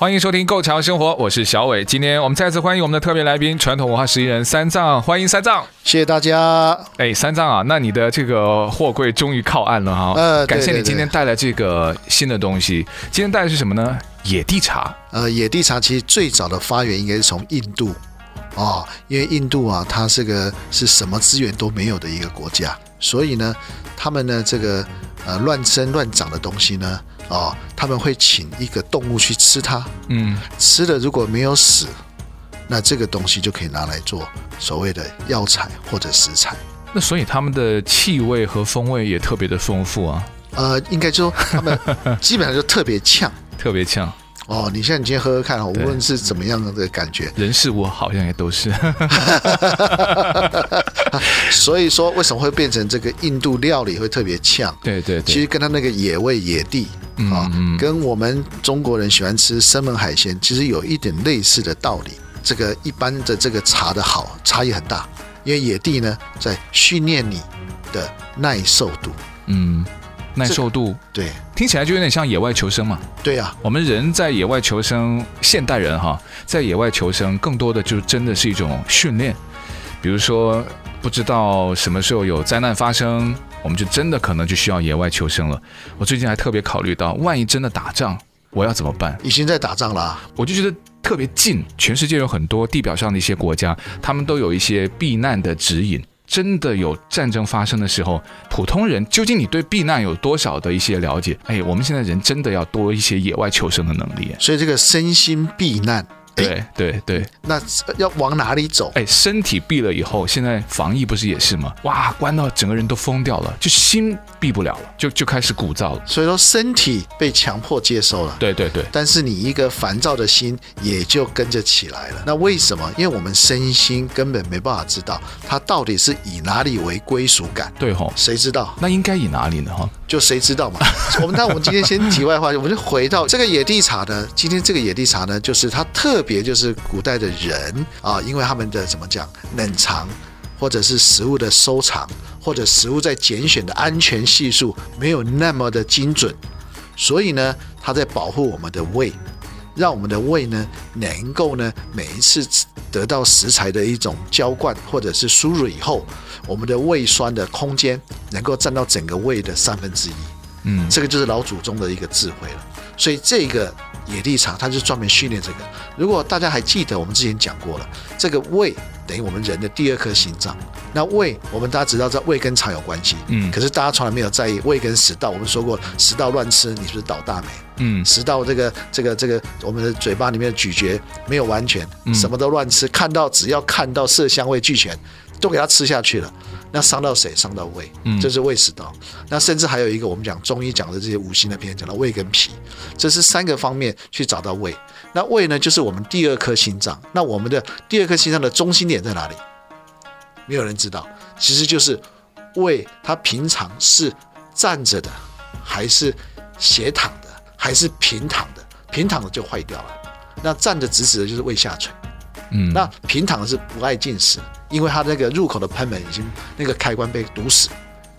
欢迎收听《Go 潮生活》，我是小伟。今天我们再次欢迎我们的特别来宾——传统文化十一人三藏。欢迎三藏，谢谢大家。哎，三藏啊，那你的这个货柜终于靠岸了哈！呃，感谢你今天带来这个新的东西。今天带的是什么呢？野地茶。呃，野地茶其实最早的发源应该是从印度哦，因为印度啊，它这个是什么资源都没有的一个国家，所以呢，他们呢这个呃乱生乱长的东西呢。哦，他们会请一个动物去吃它，嗯，吃了如果没有死，那这个东西就可以拿来做所谓的药材或者食材。那所以他们的气味和风味也特别的丰富啊。呃，应该说他们 基本上就特别呛，特别呛。哦，你现在你今天喝喝看，无论是怎么样的感觉，人是我好像也都是。所以说，为什么会变成这个印度料理会特别呛？对对，其实跟他那个野味野地。啊，跟我们中国人喜欢吃生猛海鲜，其实有一点类似的道理。这个一般的这个茶的好差异很大，因为野地呢在训练你的耐受度。嗯，耐受度，对，听起来就有点像野外求生嘛。对呀，我们人在野外求生，现代人哈，在野外求生，更多的就真的是一种训练。比如说，不知道什么时候有灾难发生。我们就真的可能就需要野外求生了。我最近还特别考虑到，万一真的打仗，我要怎么办？已经在打仗了啊。我就觉得特别近，全世界有很多地表上的一些国家，他们都有一些避难的指引。真的有战争发生的时候，普通人究竟你对避难有多少的一些了解？哎，我们现在人真的要多一些野外求生的能力。所以这个身心避难。对对对，那要往哪里走？哎，身体闭了以后，现在防疫不是也是吗？哇，关到整个人都疯掉了，就心闭不了了，就就开始鼓噪了。所以说身体被强迫接受了，对对对。但是你一个烦躁的心也就跟着起来了。那为什么？因为我们身心根本没办法知道它到底是以哪里为归属感。对吼，谁知道？那应该以哪里呢？哈，就谁知道嘛？我们那我们今天先题外话，我们就回到这个野地茶呢。今天这个野地茶呢，就是它特别。别就是古代的人啊，因为他们的怎么讲冷藏，或者是食物的收藏，或者食物在拣选的安全系数没有那么的精准，所以呢，它在保护我们的胃，让我们的胃呢能够呢每一次得到食材的一种浇灌或者是输入以后，我们的胃酸的空间能够占到整个胃的三分之一。嗯，这个就是老祖宗的一个智慧了。所以这个。野地茶，它就是专门训练这个。如果大家还记得，我们之前讲过了，这个胃等于我们人的第二颗心脏。那胃，我们大家知道，这胃跟肠有关系。嗯。可是大家从来没有在意胃跟食道。我们说过，食道乱吃，你是不是倒大霉？嗯。食道这个这个这个，我们的嘴巴里面的咀嚼没有完全，什么都乱吃，看到只要看到色香味俱全，都给它吃下去了。那伤到谁？伤到胃，这是胃食道。嗯、那甚至还有一个，我们讲中医讲的这些五行的篇讲到胃跟脾，这是三个方面去找到胃。那胃呢，就是我们第二颗心脏。那我们的第二颗心脏的中心点在哪里？没有人知道。其实就是胃，它平常是站着的，还是斜躺的，还是平躺的？平躺的就坏掉了。那站着直直的，就是胃下垂。那平躺是不爱进食。因为它那个入口的喷门已经那个开关被堵死，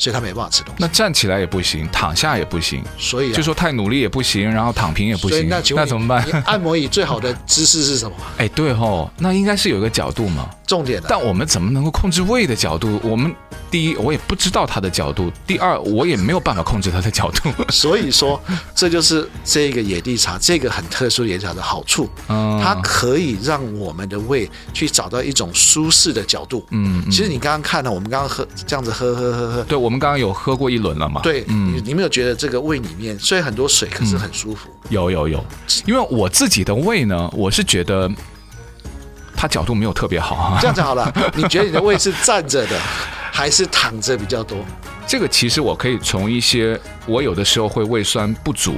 所以他没办法吃东西。那站起来也不行，躺下也不行，所以、啊、就说太努力也不行，然后躺平也不行。那那怎么办？按摩椅最好的姿势是什么？哎，对哦，那应该是有个角度嘛。重点的。但我们怎么能够控制胃的角度？我们。第一，我也不知道它的角度；第二，我也没有办法控制它的角度。所以说，这就是这个野地茶，这个很特殊的野地茶的好处。嗯，它可以让我们的胃去找到一种舒适的角度。嗯，其实你刚刚看了，我们刚刚喝这样子喝喝喝喝，对，我们刚刚有喝过一轮了嘛？对，嗯，你，你没有觉得这个胃里面虽然很多水，可是很舒服？嗯，有有有，因为我自己的胃呢，我是觉得它角度没有特别好啊。这样子好了，你觉得你的胃是站着的？还是躺着比较多，这个其实我可以从一些我有的时候会胃酸不足，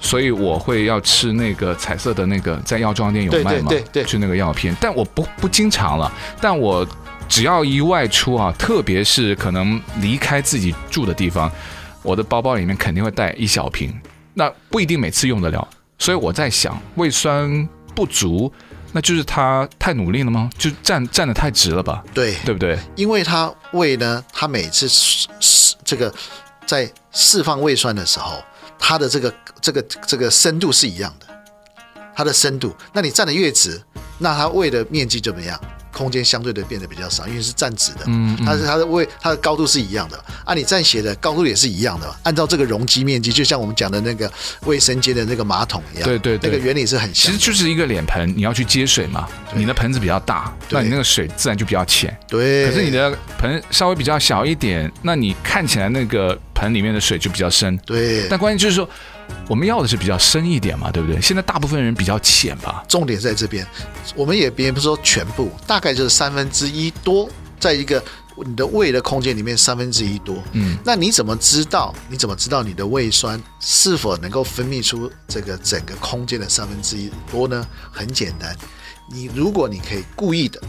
所以我会要吃那个彩色的那个，在药妆店有卖嘛，对对对，就那个药片。但我不不经常了，但我只要一外出啊，特别是可能离开自己住的地方，我的包包里面肯定会带一小瓶。那不一定每次用得了，所以我在想，胃酸不足，那就是他太努力了吗？就站站得太直了吧？对，对不对？因为他胃呢，他每次释这个在释放胃酸的时候，它的这个这个这个深度是一样的，它的深度，那你站得越直，那他胃的面积怎么样？空间相对的变得比较少，因为是站直的，嗯，它是它的位，它的高度是一样的，按、啊、你站斜的高度也是一样的，按照这个容积面积，就像我们讲的那个卫生间的那个马桶一样，对对对，那个原理是很像。其实就是一个脸盆，你要去接水嘛，你的盆子比较大，那你那个水自然就比较浅，对。可是你的盆稍微比较小一点，那你看起来那个盆里面的水就比较深，对。但关键就是说。我们要的是比较深一点嘛，对不对？现在大部分人比较浅吧。重点在这边，我们也别不说全部，大概就是三分之一多，在一个你的胃的空间里面三分之一多。嗯，那你怎么知道？你怎么知道你的胃酸是否能够分泌出这个整个空间的三分之一多呢？很简单，你如果你可以故意的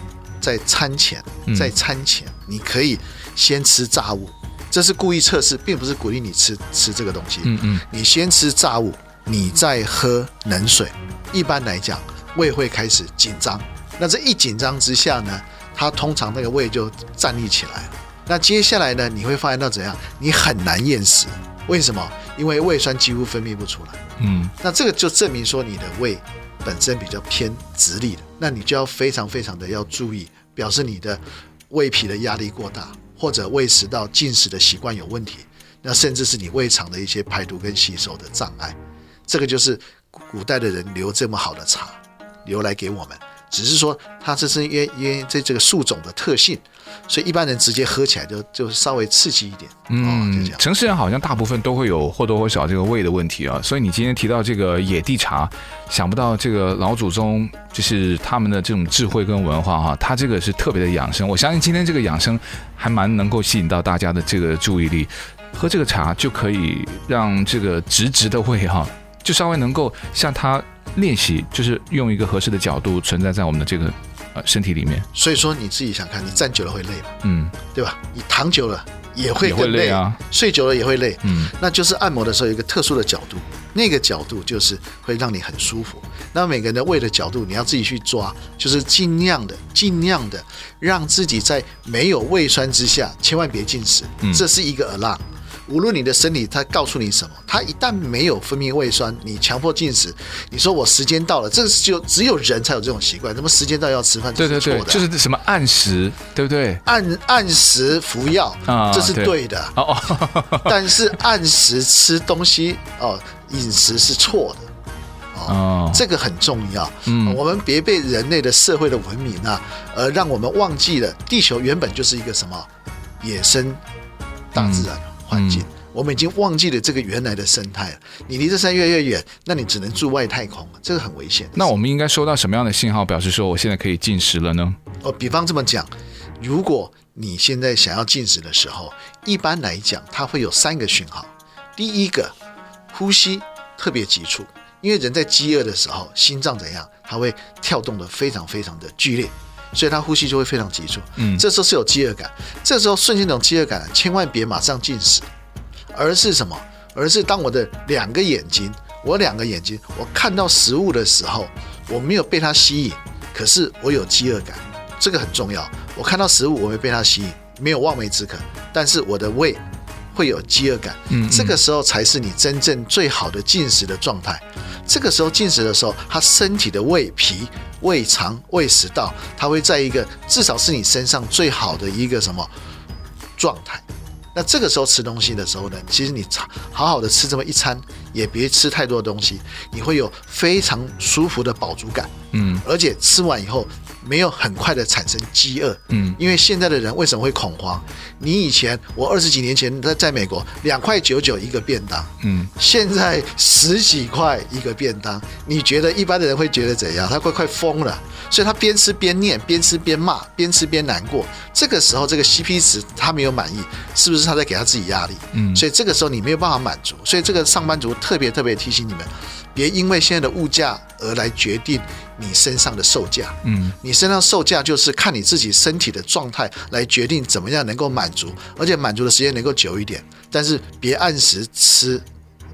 在餐前，在餐前，你可以先吃炸物。这是故意测试，并不是鼓励你吃吃这个东西。嗯嗯，你先吃炸物，你再喝冷水。一般来讲，胃会开始紧张。那这一紧张之下呢，它通常那个胃就站立起来了。那接下来呢，你会发现到怎样？你很难厌食。为什么？因为胃酸几乎分泌不出来。嗯，那这个就证明说你的胃本身比较偏直立的。那你就要非常非常的要注意，表示你的胃脾的压力过大。或者胃食道进食的习惯有问题，那甚至是你胃肠的一些排毒跟吸收的障碍，这个就是古代的人留这么好的茶留来给我们。只是说它这是因因为这这个树种的特性，所以一般人直接喝起来就就稍微刺激一点。嗯，城市人好像大部分都会有或多或少这个胃的问题啊。所以你今天提到这个野地茶，想不到这个老祖宗就是他们的这种智慧跟文化哈，他这个是特别的养生。我相信今天这个养生还蛮能够吸引到大家的这个注意力，喝这个茶就可以让这个直直的胃哈，就稍微能够像他。练习就是用一个合适的角度存在在我们的这个呃身体里面。所以说你自己想看，你站久了会累嘛？嗯，对吧？你躺久了也会更累，累啊，睡久了也会累。嗯，那就是按摩的时候有一个特殊的角度，那个角度就是会让你很舒服。那每个人的胃的角度你要自己去抓，就是尽量的、尽量的让自己在没有胃酸之下，千万别进食。嗯，这是一个 alarm。无论你的身体它告诉你什么，它一旦没有分泌胃酸，你强迫进食，你说我时间到了，这是就只有人才有这种习惯。什么时间到要吃饭？对对对，就是什么按时，对不对？按按时服药啊，这是对的。哦哦，但是按时吃东西哦，饮食是错的。哦，这个很重要。嗯，我们别被人类的社会的文明啊，而让我们忘记了地球原本就是一个什么野生大自然。环境，我们已经忘记了这个原来的生态了。你离这山越来越远，那你只能住外太空，这个很危险。那我们应该收到什么样的信号，表示说我现在可以进食了呢？哦，比方这么讲，如果你现在想要进食的时候，一般来讲，它会有三个讯号。第一个，呼吸特别急促，因为人在饥饿的时候，心脏怎样？它会跳动的非常非常的剧烈。所以他呼吸就会非常急促，嗯，这时候是有饥饿感，这时候瞬间这种饥饿感，千万别马上进食，而是什么？而是当我的两个眼睛，我两个眼睛，我看到食物的时候，我没有被它吸引，可是我有饥饿感，这个很重要。我看到食物，我会被它吸引，没有望梅止渴，但是我的胃会有饥饿感，嗯，这个时候才是你真正最好的进食的状态。这个时候进食的时候，他身体的胃脾、胃肠、胃食道，它会在一个至少是你身上最好的一个什么状态。那这个时候吃东西的时候呢，其实你好好的吃这么一餐，也别吃太多的东西，你会有非常舒服的饱足感。嗯，而且吃完以后。没有很快的产生饥饿，嗯，因为现在的人为什么会恐慌？你以前，我二十几年前在在美国，两块九九一个便当，嗯，现在十几块一个便当，你觉得一般的人会觉得怎样？他快快疯了，所以他边吃边念，边吃边骂，边吃边难过。这个时候，这个 CP 值他没有满意，是不是他在给他自己压力？嗯，所以这个时候你没有办法满足，所以这个上班族特别特别提醒你们，别因为现在的物价而来决定你身上的售价。嗯，你身上售价就是看你自己身体的状态来决定怎么样能够满足，而且满足的时间能够久一点。但是别按时吃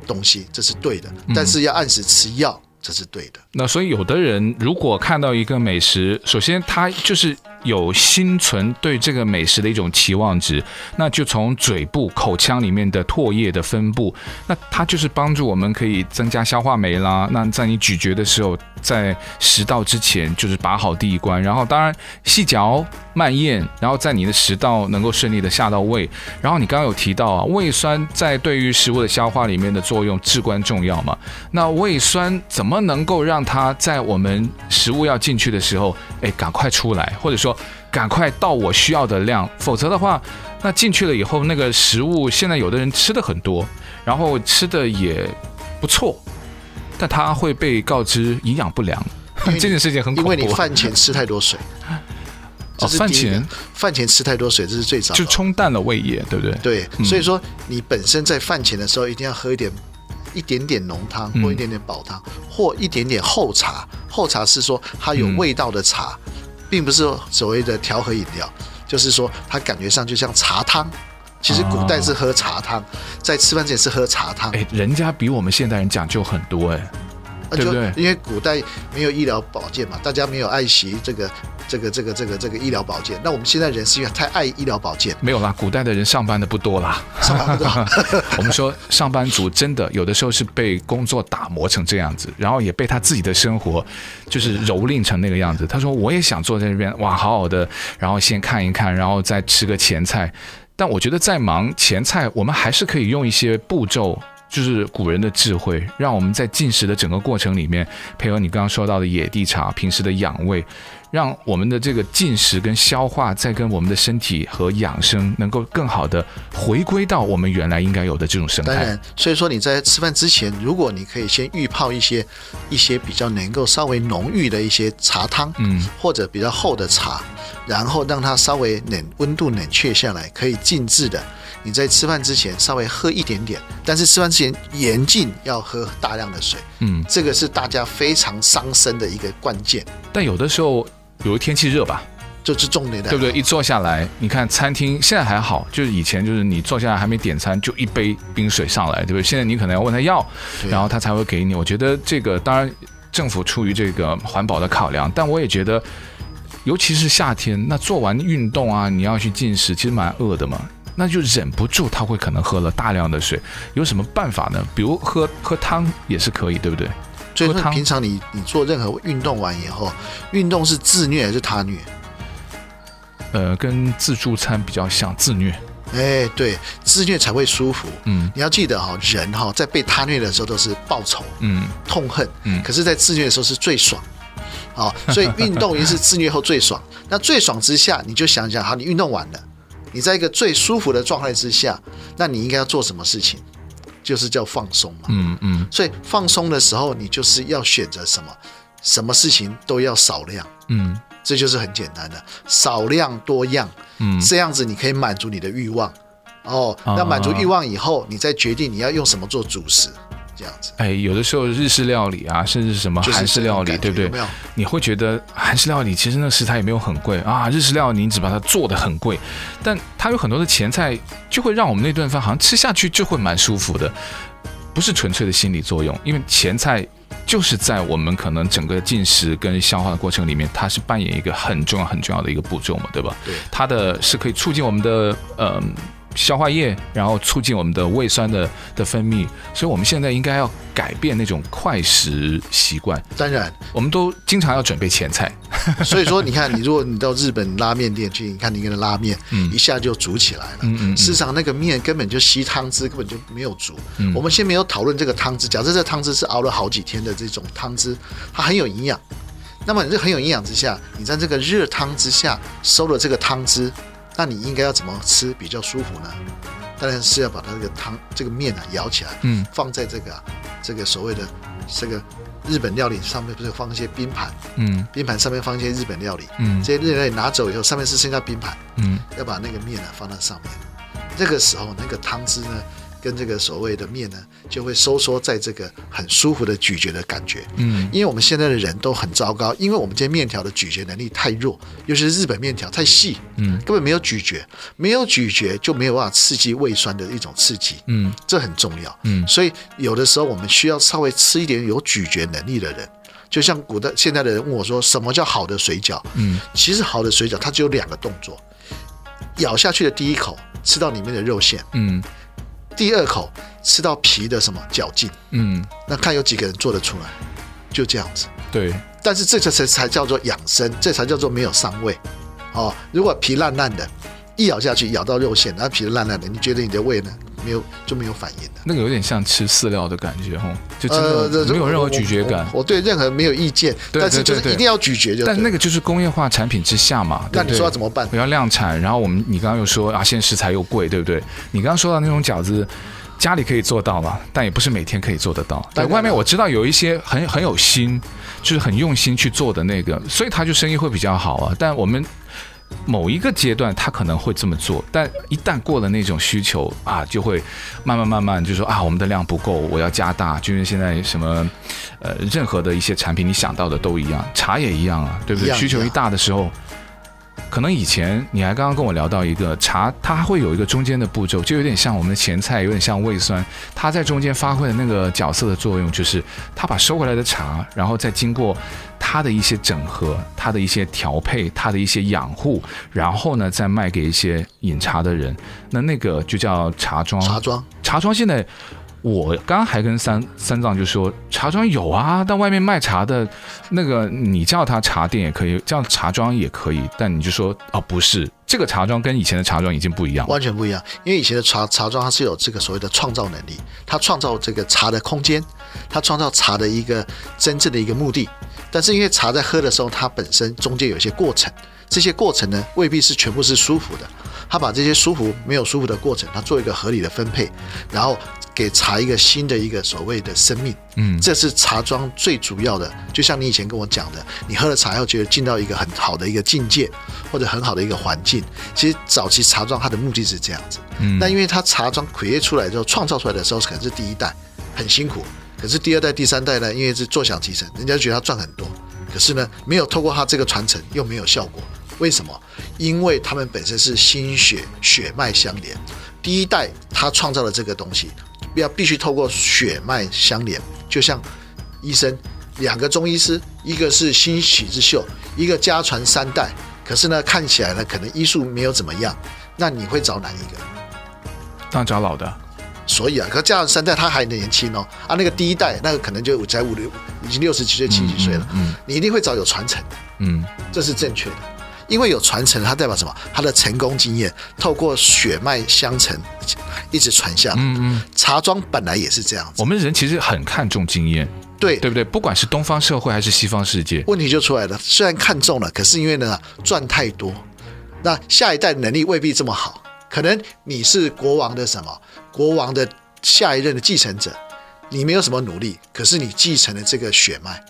东西，这是对的。但是要按时吃药，这是对的。那所以有的人如果看到一个美食，首先他就是。有心存对这个美食的一种期望值，那就从嘴部、口腔里面的唾液的分布，那它就是帮助我们可以增加消化酶啦。那在你咀嚼的时候，在食道之前就是把好第一关，然后当然细嚼慢咽，然后在你的食道能够顺利的下到胃。然后你刚刚有提到啊，胃酸在对于食物的消化里面的作用至关重要嘛。那胃酸怎么能够让它在我们食物要进去的时候，哎，赶快出来，或者说。赶快到我需要的量，否则的话，那进去了以后，那个食物现在有的人吃的很多，然后吃的也不错，但他会被告知营养不良，这件事情很恐怖。因为你饭前吃太多水。哦，饭前饭前吃太多水，这是最早就冲淡了胃液，对不对？对，嗯、所以说你本身在饭前的时候一定要喝一点，一点点浓汤或一点点煲汤，嗯、或一点点厚茶。厚茶是说它有味道的茶。嗯并不是所谓的调和饮料，就是说它感觉上就像茶汤。其实古代是喝茶汤，在吃饭前是喝茶汤。哎，人家比我们现代人讲究很多哎。对不对？因为古代没有医疗保健嘛，大家没有爱惜这个、这个、这个、这个、这个医疗保健。那我们现在人是因为太爱医疗保健。没有啦，古代的人上班的不多啦。上班不多。我们说上班族真的有的时候是被工作打磨成这样子，然后也被他自己的生活就是蹂躏成那个样子。他说我也想坐在这边，哇，好好的，然后先看一看，然后再吃个前菜。但我觉得再忙前菜，我们还是可以用一些步骤。就是古人的智慧，让我们在进食的整个过程里面，配合你刚刚说到的野地茶，平时的养胃，让我们的这个进食跟消化，再跟我们的身体和养生，能够更好的回归到我们原来应该有的这种生态。当然，所以说你在吃饭之前，如果你可以先预泡一些一些比较能够稍微浓郁的一些茶汤，嗯，或者比较厚的茶，然后让它稍微冷温度冷却下来，可以静置的。你在吃饭之前稍微喝一点点，但是吃饭之前严禁要喝大量的水。嗯，这个是大家非常伤身的一个关键。但有的时候，比如天气热吧，就是重点的，对不对？一坐下来，你看餐厅现在还好，就是以前就是你坐下来还没点餐，就一杯冰水上来，对不对？现在你可能要问他要，然后他才会给你。我觉得这个当然政府出于这个环保的考量，但我也觉得，尤其是夏天，那做完运动啊，你要去进食，其实蛮饿的嘛。那就忍不住，他会可能喝了大量的水，有什么办法呢？比如喝喝汤也是可以，对不对？所以说平常你你做任何运动完以后，运动是自虐还是他虐？呃，跟自助餐比较像，自虐。哎，对，自虐才会舒服。嗯，你要记得哈，人哈在被他虐的时候都是报仇，嗯，痛恨，嗯，可是在自虐的时候是最爽。好，所以 运动也是自虐后最爽。那最爽之下，你就想想，好，你运动完了。你在一个最舒服的状态之下，那你应该要做什么事情？就是叫放松嘛。嗯嗯。所以放松的时候，你就是要选择什么？什么事情都要少量。嗯，这就是很简单的，少量多样。嗯，这样子你可以满足你的欲望。哦，那满足欲望以后，你再决定你要用什么做主食。这样子，哎，有的时候日式料理啊，甚至是什么韩式料理，对不对？有没有？你会觉得韩式料理其实那食材也没有很贵啊，日式料理你只把它做的很贵，但它有很多的前菜，就会让我们那顿饭好像吃下去就会蛮舒服的，不是纯粹的心理作用，因为前菜就是在我们可能整个进食跟消化的过程里面，它是扮演一个很重要很重要的一个步骤嘛，对吧？对，它的是可以促进我们的呃。消化液，然后促进我们的胃酸的的分泌，所以我们现在应该要改变那种快食习惯。当然，我们都经常要准备前菜。所以说，你看，你如果你到日本拉面店去，你看你那个拉面，嗯，一下就煮起来了。嗯嗯。事实上，那个面根本就吸汤汁，根本就没有煮。嗯。我们先没有讨论这个汤汁，假设这个汤汁是熬了好几天的这种汤汁，它很有营养。那么你这很有营养之下，你在这个热汤之下收了这个汤汁。那你应该要怎么吃比较舒服呢？当然是要把它这个汤这个面啊舀起来，嗯，放在这个、啊、这个所谓的这个日本料理上面，不是放一些冰盘，嗯，冰盘上面放一些日本料理，嗯，这些日本料理拿走以后，上面是剩下冰盘，嗯，要把那个面呢放在上面，这个时候那个汤汁呢，跟这个所谓的面呢，就会收缩在这个很舒服的咀嚼的感觉。嗯，因为我们现在的人都很糟糕，因为我们这些面条的咀嚼能力太弱，尤其是日本面条太细，嗯，根本没有咀嚼，没有咀嚼就没有办法刺激胃酸的一种刺激。嗯，这很重要。嗯，所以有的时候我们需要稍微吃一点有咀嚼能力的人。就像古代现在的人问我说：“什么叫好的水饺？”嗯，其实好的水饺它只有两个动作：咬下去的第一口吃到里面的肉馅，嗯，第二口吃到皮的什么嚼劲，嗯，那看有几个人做得出来，就这样子。对，但是这才才叫做养生，这才叫做没有伤胃。哦，如果皮烂烂的，一咬下去咬到肉馅，然后皮烂烂的，你觉得你的胃呢？没有就没有反应的，那个有点像吃饲料的感觉哦，就真的没有任何咀嚼感。呃、我，我，我对任何没有意见，对对对对，但是就是一定要咀嚼就。但那个就是工业化产品之下嘛，那你说要怎么办？我要量产，然后我们你刚刚又说啊，现在食材又贵，对不对？你刚刚说到那种饺子，家里可以做到了，但也不是每天可以做得到。对，外面我知道有一些很很有心，就是很用心去做的那个，所以他就生意会比较好啊。但我们。某一个阶段，他可能会这么做，但一旦过了那种需求啊，就会慢慢慢慢就说啊，我们的量不够，我要加大。就是现在什么，呃，任何的一些产品，你想到的都一样，茶也一样啊，对不对？需求一大的时候。可能以前你还刚刚跟我聊到一个茶，它会有一个中间的步骤，就有点像我们的前菜，有点像胃酸，它在中间发挥的那个角色的作用，就是它把收回来的茶，然后再经过它的一些整合、它的一些调配、它的一些养护，然后呢再卖给一些饮茶的人，那那个就叫茶庄。茶庄，茶庄现在。我刚还跟三三藏就说，茶庄有啊，但外面卖茶的，那个你叫他茶店也可以，叫茶庄也可以，但你就说哦，不是，这个茶庄跟以前的茶庄已经不一样，完全不一样。因为以前的茶茶庄它是有这个所谓的创造能力，它创造这个茶的空间，它创造茶的一个真正的一个目的。但是因为茶在喝的时候，它本身中间有些过程，这些过程呢未必是全部是舒服的，它把这些舒服没有舒服的过程，它做一个合理的分配，然后。给茶一个新的一个所谓的生命，嗯，这是茶庄最主要的。就像你以前跟我讲的，你喝了茶要觉得进到一个很好的一个境界，或者很好的一个环境。其实早期茶庄它的目的是这样子，嗯，那因为它茶庄 create 出来之后，创造出来的时候可能是第一代很辛苦，可是第二代、第三代呢，因为是坐享其成，人家觉得他赚很多，可是呢，没有透过他这个传承又没有效果。为什么？因为他们本身是心血血脉相连，第一代他创造了这个东西。要必须透过血脉相连，就像医生，两个中医师，一个是新喜之秀，一个家传三代，可是呢，看起来呢，可能医术没有怎么样，那你会找哪一个？当然找老的。所以啊，可家传三代他还年轻哦，啊，那个第一代那个可能就才五六，已经六十几岁、七十几岁了，嗯，嗯，你一定会找有传承的，嗯，这是正确的。因为有传承，它代表什么？它的成功经验透过血脉相承，一直传下来。嗯嗯。茶庄本来也是这样子。我们人其实很看重经验，对对不对？不管是东方社会还是西方世界，问题就出来了。虽然看重了，可是因为呢赚太多，那下一代能力未必这么好。可能你是国王的什么？国王的下一任的继承者，你没有什么努力，可是你继承了这个血脉。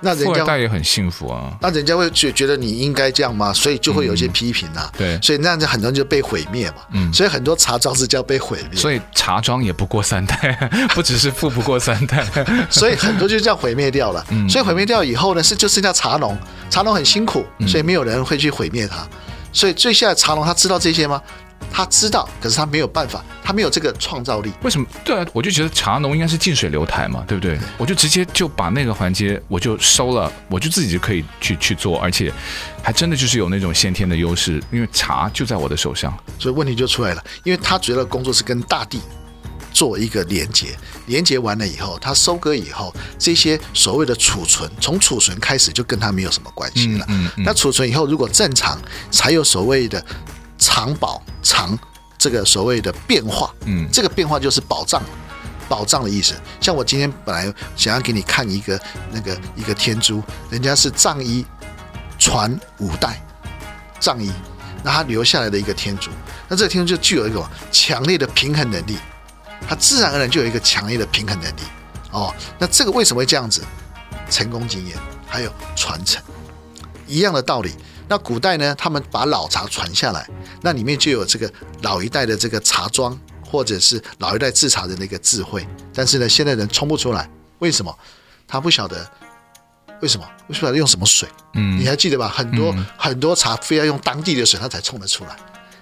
那人家也很幸福啊，那人家会觉觉得你应该这样吗？所以就会有一些批评呐、啊嗯。对，所以那样子很多人就被毁灭嘛。嗯，所以很多茶庄是叫被毁灭。所以茶庄也不过三代，不只是富不过三代，所以很多就这样毁灭掉了。嗯，所以毁灭掉以后呢，是就剩下茶农，茶农很辛苦，所以没有人会去毁灭他。所以最下的茶农他知道这些吗？他知道，可是他没有办法，他没有这个创造力。为什么？对啊，我就觉得茶农应该是近水楼台嘛，对不对？我就直接就把那个环节我就收了，我就自己就可以去去做，而且还真的就是有那种先天的优势，因为茶就在我的手上。所以问题就出来了，因为他主要的工作是跟大地做一个连接，连接完了以后，他收割以后，这些所谓的储存，从储存开始就跟他没有什么关系了。嗯，嗯，嗯。那储存以后如果正常，才有所谓的。藏宝藏这个所谓的变化，嗯，这个变化就是宝藏，宝藏的意思。像我今天本来想要给你看一个那个一个天珠，人家是藏衣传五代藏衣，那他留下来的一个天珠，那这个天珠就具有一个强烈的平衡能力，它自然而然就有一个强烈的平衡能力。哦，那这个为什么会这样子？成功经验还有传承，一样的道理。那古代呢，他们把老茶传下来，那里面就有这个老一代的这个茶庄或者是老一代制茶的那个智慧。但是呢，现在人冲不出来，为什么？他不晓得为什么，不晓得用什么水。嗯，你还记得吧？很多、嗯、很多茶非要用当地的水，它才冲得出来。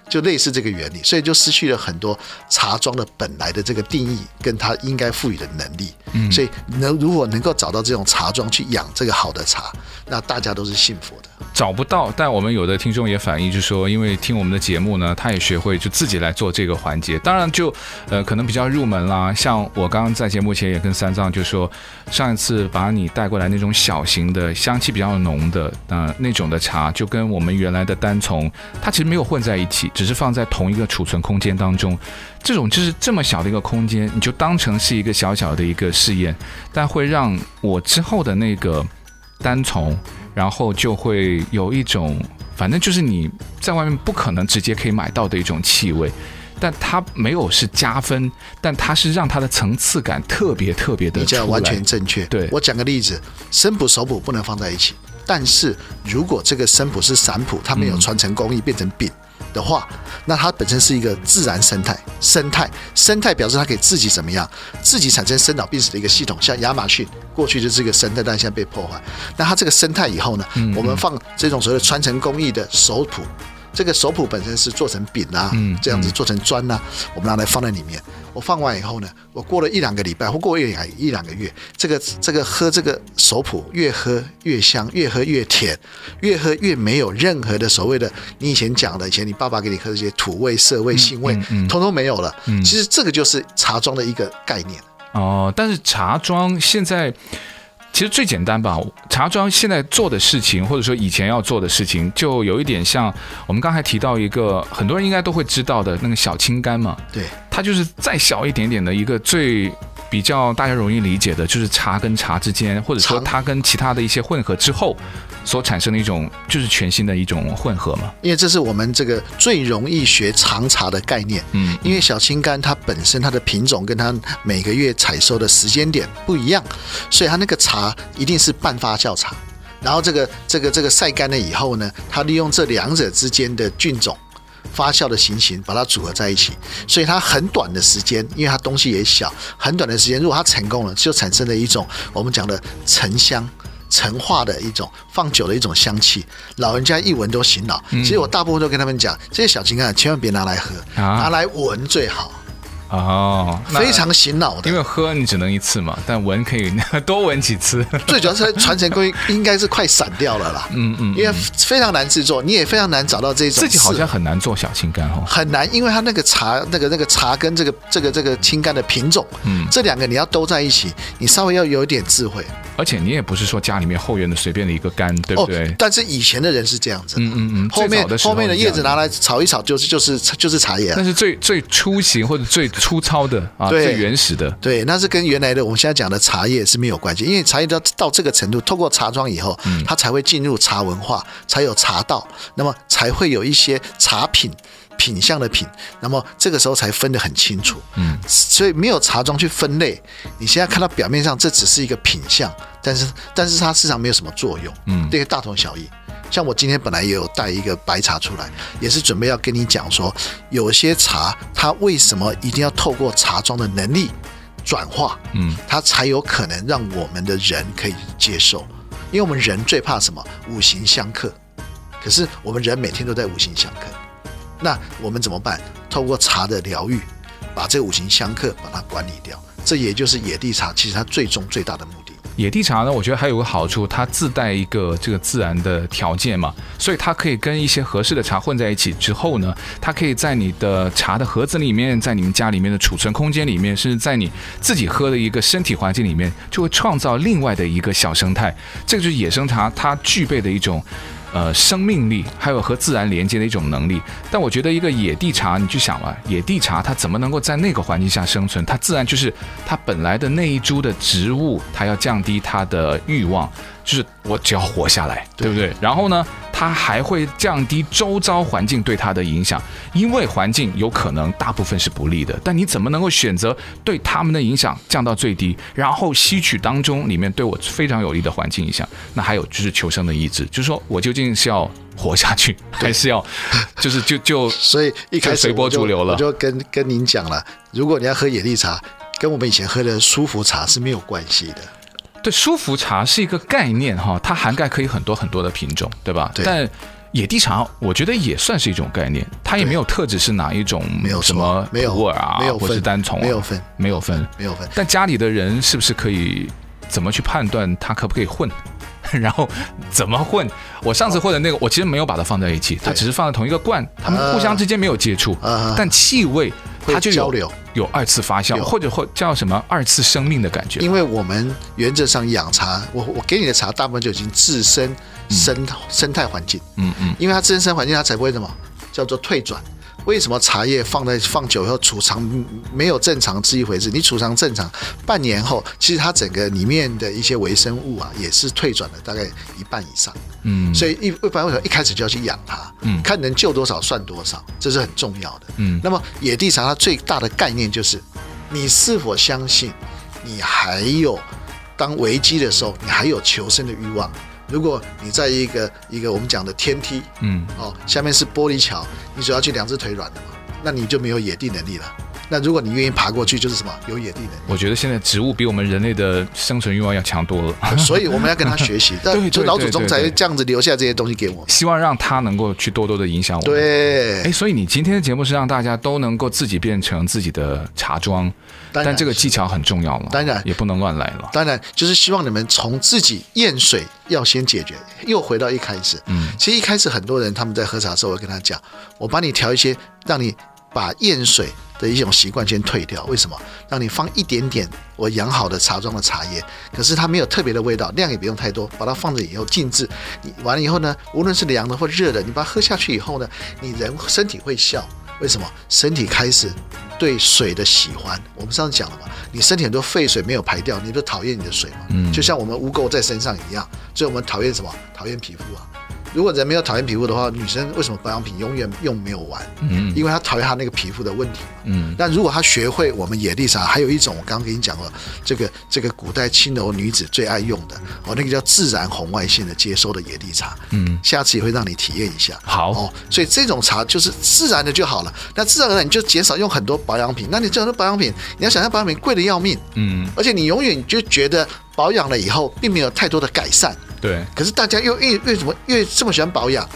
就类似这个原理，所以就失去了很多茶庄的本来的这个定义，跟它应该赋予的能力。嗯，所以能如果能够找到这种茶庄去养这个好的茶，那大家都是幸福的。找不到，但我们有的听众也反映，就是说，因为听我们的节目呢，他也学会就自己来做这个环节。当然就，呃，可能比较入门啦。像我刚刚在节目前也跟三藏就说，上一次把你带过来那种小型的、香气比较浓的呃那种的茶，就跟我们原来的单丛，它其实没有混在一起，只是放在同一个储存空间当中。这种就是这么小的一个空间，你就当成是一个小小的一个试验，但会让我之后的那个单丛。然后就会有一种，反正就是你在外面不可能直接可以买到的一种气味，但它没有是加分，但它是让它的层次感特别特别的。你讲完全正确。对，我讲个例子，生普熟普不能放在一起，但是如果这个生普是散普，它没有传承工艺变成饼。嗯的话，那它本身是一个自然生态，生态生态表示它可以自己怎么样，自己产生生老病死的一个系统。像亚马逊过去就是一个生态，但现在被破坏。那它这个生态以后呢，嗯嗯我们放这种所谓的传承工艺的熟普。这个手普本身是做成饼啊，这样子做成砖呐、啊，我们拿来放在里面。我放完以后呢，我过了一两个礼拜或过一两一两个月，这个这个喝这个手普越喝越香，越喝越甜，越喝越没有任何的所谓的你以前讲的以前你爸爸给你喝的这些土味、涩味、腥味，通通没有了。其实这个就是茶庄的一个概念。哦，但是茶庄现在。其实最简单吧，茶庄现在做的事情，或者说以前要做的事情，就有一点像我们刚才提到一个很多人应该都会知道的那个小青柑嘛。对，它就是再小一点点的一个最。比较大家容易理解的就是茶跟茶之间，或者说它跟其他的一些混合之后所产生的一种，就是全新的一种混合嘛。因为这是我们这个最容易学长茶的概念。嗯，因为小青柑它本身它的品种跟它每个月采收的时间点不一样，所以它那个茶一定是半发酵茶。然后这个这个这个晒干了以后呢，它利用这两者之间的菌种。发酵的情形，把它组合在一起，所以它很短的时间，因为它东西也小，很短的时间，如果它成功了，就产生了一种我们讲的沉香、陈化的一种放久的一种香气，老人家一闻都醒脑。其实我大部分都跟他们讲，这些小青柑千万别拿来喝，拿来闻最好。哦，非常醒脑的，因为喝你只能一次嘛，但闻可以 多闻几次。最主要是传承工艺应该是快散掉了啦，嗯嗯，因为非常难制作，你也非常难找到这种。自己好像很难做小青柑哦，很难，因为它那个茶，那个那个茶跟这个这个这个青柑的品种，嗯，这两个你要都在一起，你稍微要有一点智慧。而且你也不是说家里面后院的随便的一个柑，对不对？哦，但是以前的人是这样子，嗯嗯嗯，后面后面的叶子拿来炒一炒，就是就是就是茶叶。但是最最初型或者最粗糙的啊，对，最原始的。对，那是跟原来的我们现在讲的茶叶是没有关系，因为茶叶到到这个程度，透过茶庄以后，它才会进入茶文化，才有茶道，那么才会有一些茶品。品相的品，那么这个时候才分得很清楚。嗯，所以没有茶庄去分类，你现在看到表面上这只是一个品相，但是但是它事实上没有什么作用。嗯，这个大同小异。像我今天本来也有带一个白茶出来，也是准备要跟你讲说，有些茶它为什么一定要透过茶庄的能力转化，嗯，它才有可能让我们的人可以接受。因为我们人最怕什么？五行相克。可是我们人每天都在五行相克。那我们怎么办？透过茶的疗愈，把这五行相克把它管理掉。这也就是野地茶，其实它最终最大的目的。野地茶呢，我觉得还有个好处，它自带一个这个自然的条件嘛，所以它可以跟一些合适的茶混在一起之后呢，它可以在你的茶的盒子里面，在你们家里面的储存空间里面，甚至在你自己喝的一个身体环境里面，就会创造另外的一个小生态。这个就是野生茶它具备的一种。呃，生命力还有和自然连接的一种能力，但我觉得一个野地茶，你去想吧，野地茶它怎么能够在那个环境下生存？它自然就是它本来的那一株的植物，它要降低它的欲望，就是我只要活下来，对不对？然后呢，他还会降低周遭环境对它的影响，因为环境有可能大部分是不利的，但你怎么能够选择对他们的影响降到最低，然后吸取当中里面对我非常有利的环境影响？那还有就是求生的意志，就是说我究竟是要活下去，还是要就是就就所以一开始随波逐流了，我就跟跟您讲了，如果你要喝野地茶，跟我们以前喝的舒服茶是没有关系的。对，舒服茶是一个概念哈，它涵盖可以很多很多的品种，对吧？对。但野地茶，我觉得也算是一种概念，它也没有特指是哪一种，没有什么普洱啊，没有或是单丛，没有分，没有分，没有分。但家里的人是不是可以怎么去判断它可不可以混？然后怎么混？我上次混的那个，我其实没有把它放在一起，它只是放在同一个罐，它们互相之间没有接触，但气味。它就有交流，有二次发酵，或者或叫什么二次生命的感觉。因为我们原则上养茶，我我给你的茶大部分就已经自身生、嗯、生态环境，嗯嗯，因为它自身生态环境，它才不会什么叫做退转。为什么茶叶放在放久以后储藏没有正常是一回事？你储藏正常，半年后其实它整个里面的一些微生物啊也是退转了大概一半以上。嗯，所以一一般为什么一开始就要去养它？嗯，看能救多少算多少，这是很重要的。嗯，那么野地茶它最大的概念就是，你是否相信你还有当危机的时候，你还有求生的欲望？如果你在一个一个我们讲的天梯，嗯，哦，下面是玻璃桥，你只要去两只腿软的嘛，那你就没有野地能力了。那如果你愿意爬过去，就是什么有野地能力。我觉得现在植物比我们人类的生存欲望要强多了，所以我们要跟他学习。对，就老祖宗才这样子留下这些东西给我们，希望让他能够去多多的影响我们。对，哎，所以你今天的节目是让大家都能够自己变成自己的茶庄。但这个技巧很重要了，当然也不能乱来了。当然，就是希望你们从自己验水要先解决。又回到一开始，嗯，其实一开始很多人他们在喝茶的时候，我跟他讲，我帮你调一些，让你把验水的一种习惯先退掉。为什么？让你放一点点我养好的茶庄的茶叶，可是它没有特别的味道，量也不用太多，把它放着以后静置。你完了以后呢，无论是凉的或热的，你把它喝下去以后呢，你人身体会笑。为什么？身体开始。对水的喜欢，我们上次讲了嘛，你身体很多废水没有排掉，你都讨厌你的水嘛，嗯，就像我们污垢在身上一样，所以我们讨厌什么？讨厌皮肤啊。如果人没有讨厌皮肤的话，女生为什么保养品永远用没有完？嗯，因为她讨厌她那个皮肤的问题。嗯，但如果她学会我们野地茶，还有一种我刚刚跟你讲了，这个这个古代青楼女子最爱用的哦，那个叫自然红外线的接收的野地茶。嗯，下次也会让你体验一下。好哦，所以这种茶就是自然的就好了。那自然而然你就减少用很多保养品。那你这很多保养品，你要想象保养品贵的要命。嗯，而且你永远就觉得保养了以后并没有太多的改善。对，可是大家又越越怎么越这么喜欢保养？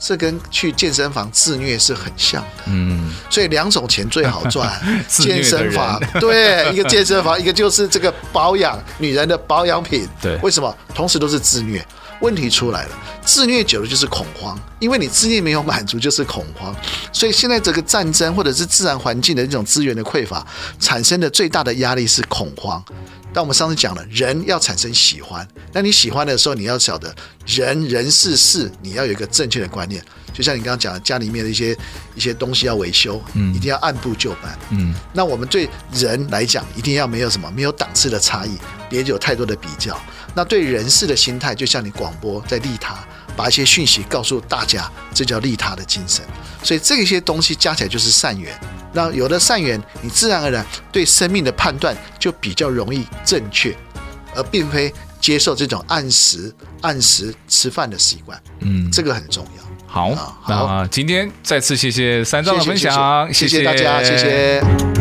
这跟去健身房自虐是很像的。嗯，所以两种钱最好赚，健身房对，一个健身房，一个就是这个保养女人的保养品。对，为什么？同时都是自虐。问题出来了，自虐久了就是恐慌，因为你自虐没有满足就是恐慌。所以现在这个战争或者是自然环境的这种资源的匮乏，产生的最大的压力是恐慌。但我们上次讲了，人要产生喜欢，那你喜欢的时候，你要晓得人人事事，你要有一个正确的观念。就像你刚刚讲的，家里面的一些一些东西要维修，嗯，一定要按部就班，嗯。那我们对人来讲，一定要没有什么没有档次的差异，别有太多的比较。那对人事的心态，就像你广播在利他，把一些讯息告诉大家，这叫利他的精神。所以这些东西加起来就是善缘。那有了善缘，你自然而然对生命的判断就比较容易正确，而并非接受这种按时按时吃饭的习惯。嗯，这个很重要。好，好，那今天再次谢谢三藏的分享，谢谢大家，谢谢。